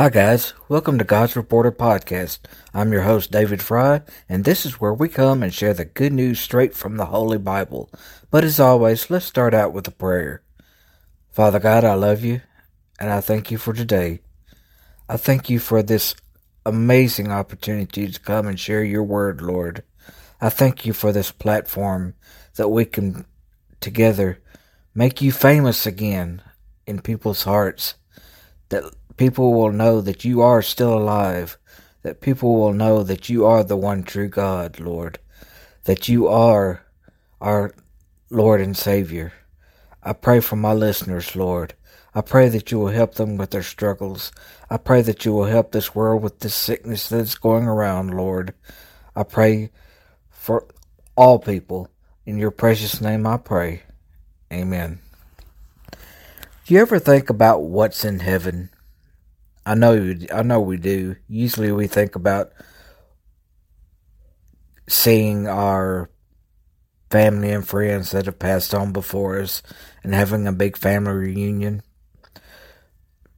Hi, guys. Welcome to God's Reporter Podcast. I'm your host, David Fry, and this is where we come and share the good news straight from the Holy Bible. But as always, let's start out with a prayer. Father God, I love you, and I thank you for today. I thank you for this amazing opportunity to come and share your word, Lord. I thank you for this platform that we can together make you famous again in people's hearts. That people will know that you are still alive, that people will know that you are the one true God, Lord, that you are our Lord and Savior. I pray for my listeners, Lord. I pray that you will help them with their struggles. I pray that you will help this world with this sickness that's going around, Lord. I pray for all people. In your precious name I pray. Amen. You ever think about what's in heaven? I know, I know we do. Usually, we think about seeing our family and friends that have passed on before us and having a big family reunion.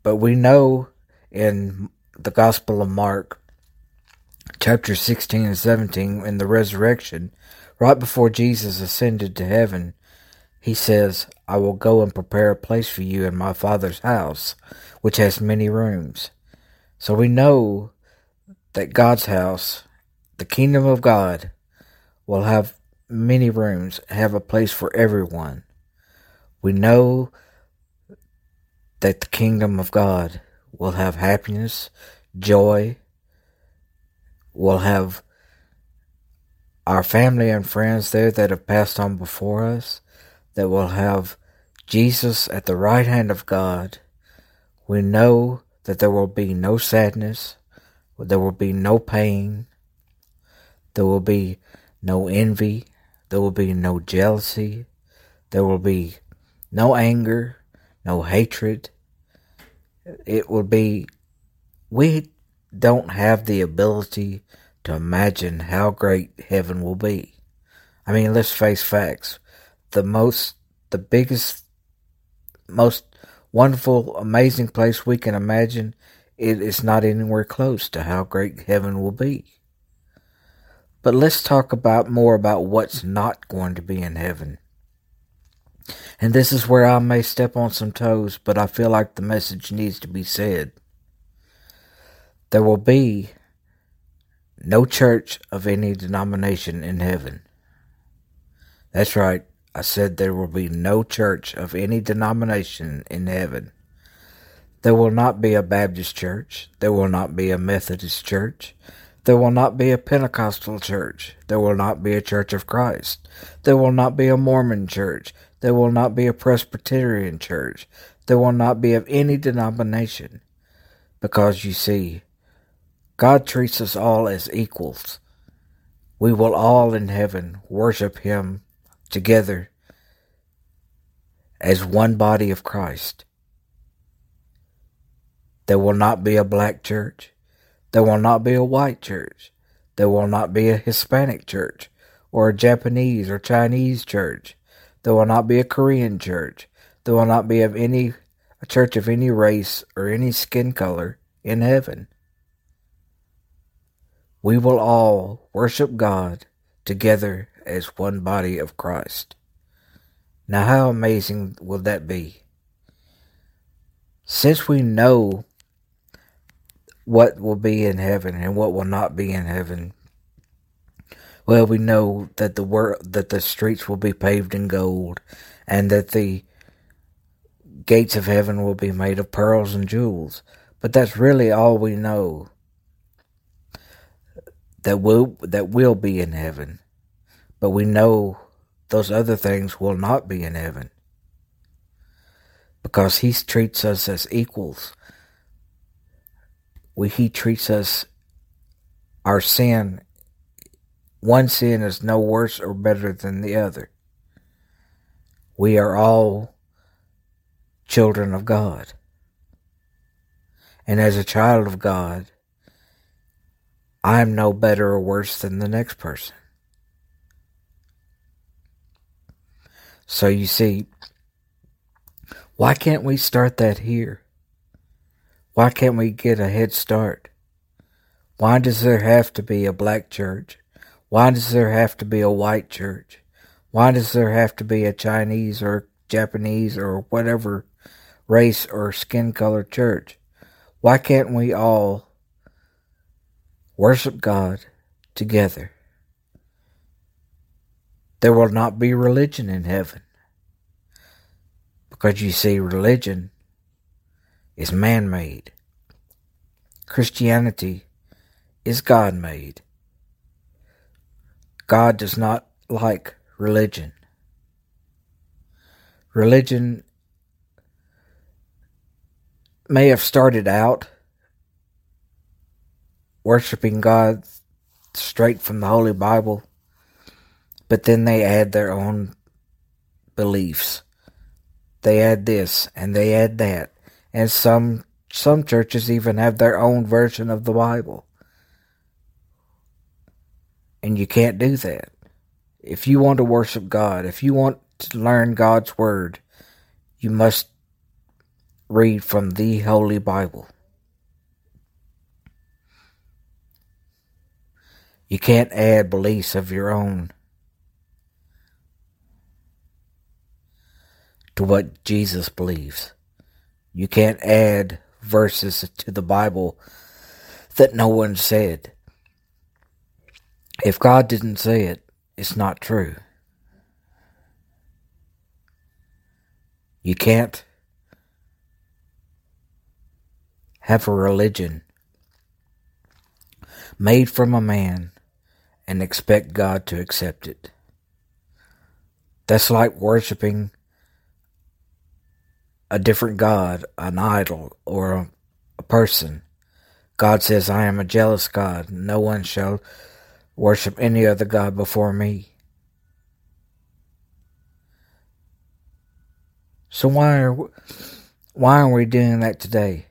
But we know in the Gospel of Mark, chapter 16 and 17, in the resurrection, right before Jesus ascended to heaven, he says, I will go and prepare a place for you in my Father's house, which has many rooms. So we know that God's house, the kingdom of God, will have many rooms, have a place for everyone. We know that the kingdom of God will have happiness, joy, will have our family and friends there that have passed on before us that will have Jesus at the right hand of God, we know that there will be no sadness, there will be no pain, there will be no envy, there will be no jealousy, there will be no anger, no hatred. It will be, we don't have the ability to imagine how great heaven will be. I mean, let's face facts the most, the biggest, most wonderful, amazing place we can imagine, it is not anywhere close to how great heaven will be. But let's talk about more about what's not going to be in heaven. And this is where I may step on some toes, but I feel like the message needs to be said. There will be no church of any denomination in heaven. That's right. I said there will be no church of any denomination in heaven. There will not be a Baptist church. There will not be a Methodist church. There will not be a Pentecostal church. There will not be a Church of Christ. There will not be a Mormon church. There will not be a Presbyterian church. There will not be of any denomination. Because you see, God treats us all as equals. We will all in heaven worship Him together as one body of Christ. There will not be a black church. There will not be a white church. There will not be a Hispanic church or a Japanese or Chinese church. There will not be a Korean church. There will not be of any a church of any race or any skin color in heaven. We will all worship God together as one body of Christ. Now, how amazing will that be? Since we know what will be in heaven and what will not be in heaven, well, we know that the wor- that the streets will be paved in gold, and that the gates of heaven will be made of pearls and jewels. But that's really all we know that will that will be in heaven. But we know those other things will not be in heaven because he treats us as equals. We, he treats us, our sin, one sin is no worse or better than the other. We are all children of God. And as a child of God, I am no better or worse than the next person. So you see, why can't we start that here? Why can't we get a head start? Why does there have to be a black church? Why does there have to be a white church? Why does there have to be a Chinese or Japanese or whatever race or skin color church? Why can't we all worship God together? There will not be religion in heaven. Because you see, religion is man made. Christianity is God made. God does not like religion. Religion may have started out worshiping God straight from the Holy Bible, but then they add their own beliefs. They add this and they add that. And some some churches even have their own version of the Bible. And you can't do that. If you want to worship God, if you want to learn God's Word, you must read from the Holy Bible. You can't add beliefs of your own to what Jesus believes. You can't add verses to the Bible that no one said. If God didn't say it, it's not true. You can't have a religion made from a man and expect God to accept it. That's like worshiping a different God, an idol, or a, a person. God says, I am a jealous God. No one shall worship any other God before me. So why are why are we doing that today?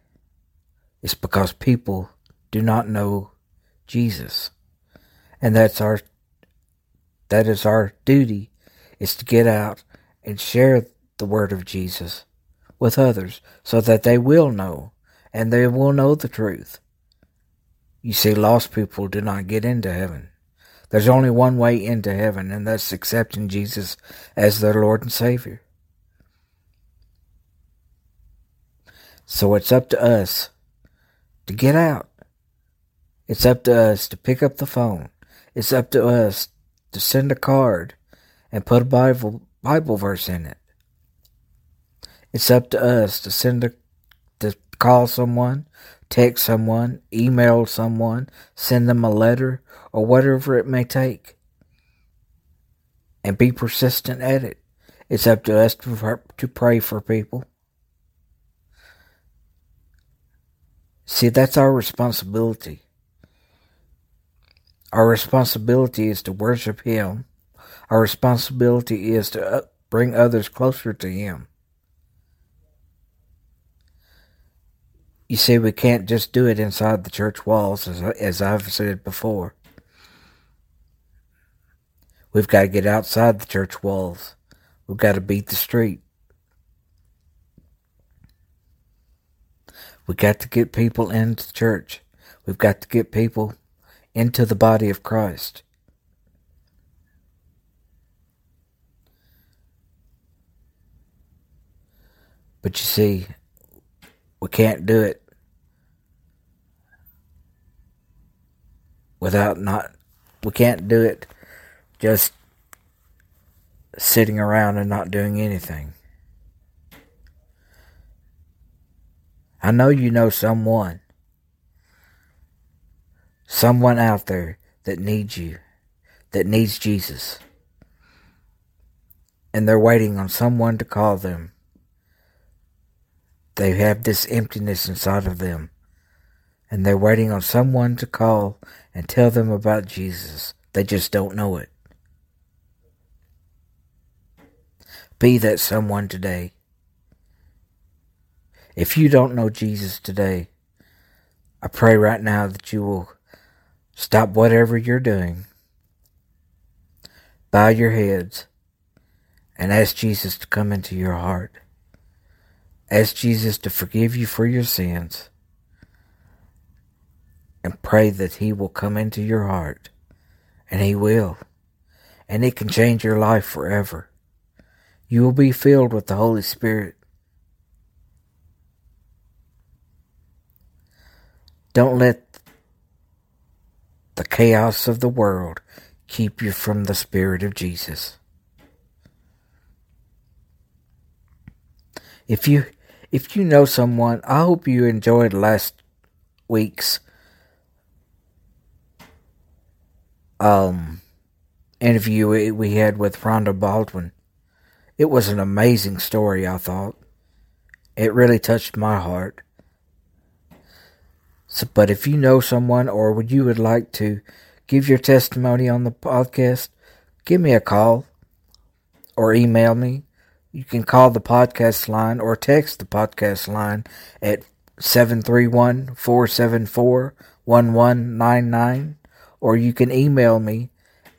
It's because people do not know Jesus. And that's our that is our duty is to get out and share the word of Jesus with others so that they will know and they will know the truth. You see, lost people do not get into heaven. There's only one way into heaven, and that's accepting Jesus as their Lord and Savior. So it's up to us to get out. It's up to us to pick up the phone. It's up to us to send a card and put a Bible Bible verse in it. It's up to us to send a to call someone, text someone, email someone, send them a letter, or whatever it may take. And be persistent at it. It's up to us to, to pray for people. See, that's our responsibility. Our responsibility is to worship Him. Our responsibility is to uh, bring others closer to Him. You see, we can't just do it inside the church walls, as, as I've said before. We've got to get outside the church walls. We've got to beat the street. We've got to get people into the church. We've got to get people into the body of Christ. But you see, we can't do it without not, we can't do it just sitting around and not doing anything. I know you know someone, someone out there that needs you, that needs Jesus. And they're waiting on someone to call them. They have this emptiness inside of them. And they're waiting on someone to call and tell them about Jesus. They just don't know it. Be that someone today. If you don't know Jesus today, I pray right now that you will stop whatever you're doing, bow your heads, and ask Jesus to come into your heart. Ask Jesus to forgive you for your sins pray that He will come into your heart. And He will. And it can change your life forever. You will be filled with the Holy Spirit. Don't let the chaos of the world keep you from the Spirit of Jesus. If you if you know someone, I hope you enjoyed last week's um interview we had with Rhonda Baldwin. It was an amazing story, I thought. It really touched my heart. So, but if you know someone or would you would like to give your testimony on the podcast, give me a call or email me. You can call the podcast line or text the podcast line at 731-474-1199 or you can email me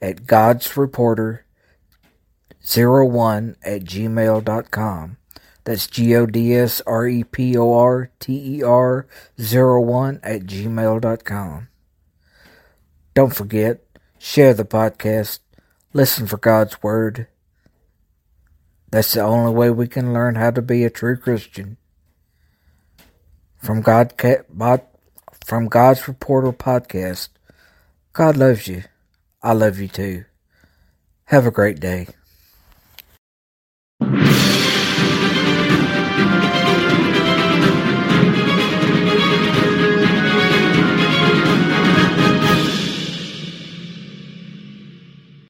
at godsreporter01 at gmail.com. That's G O D S R E P O R T E R 01 at gmail.com. Don't forget, share the podcast, listen for God's Word. That's the only way we can learn how to be a true Christian. From God, from God's Reporter podcast, God loves you. I love you too. Have a great day.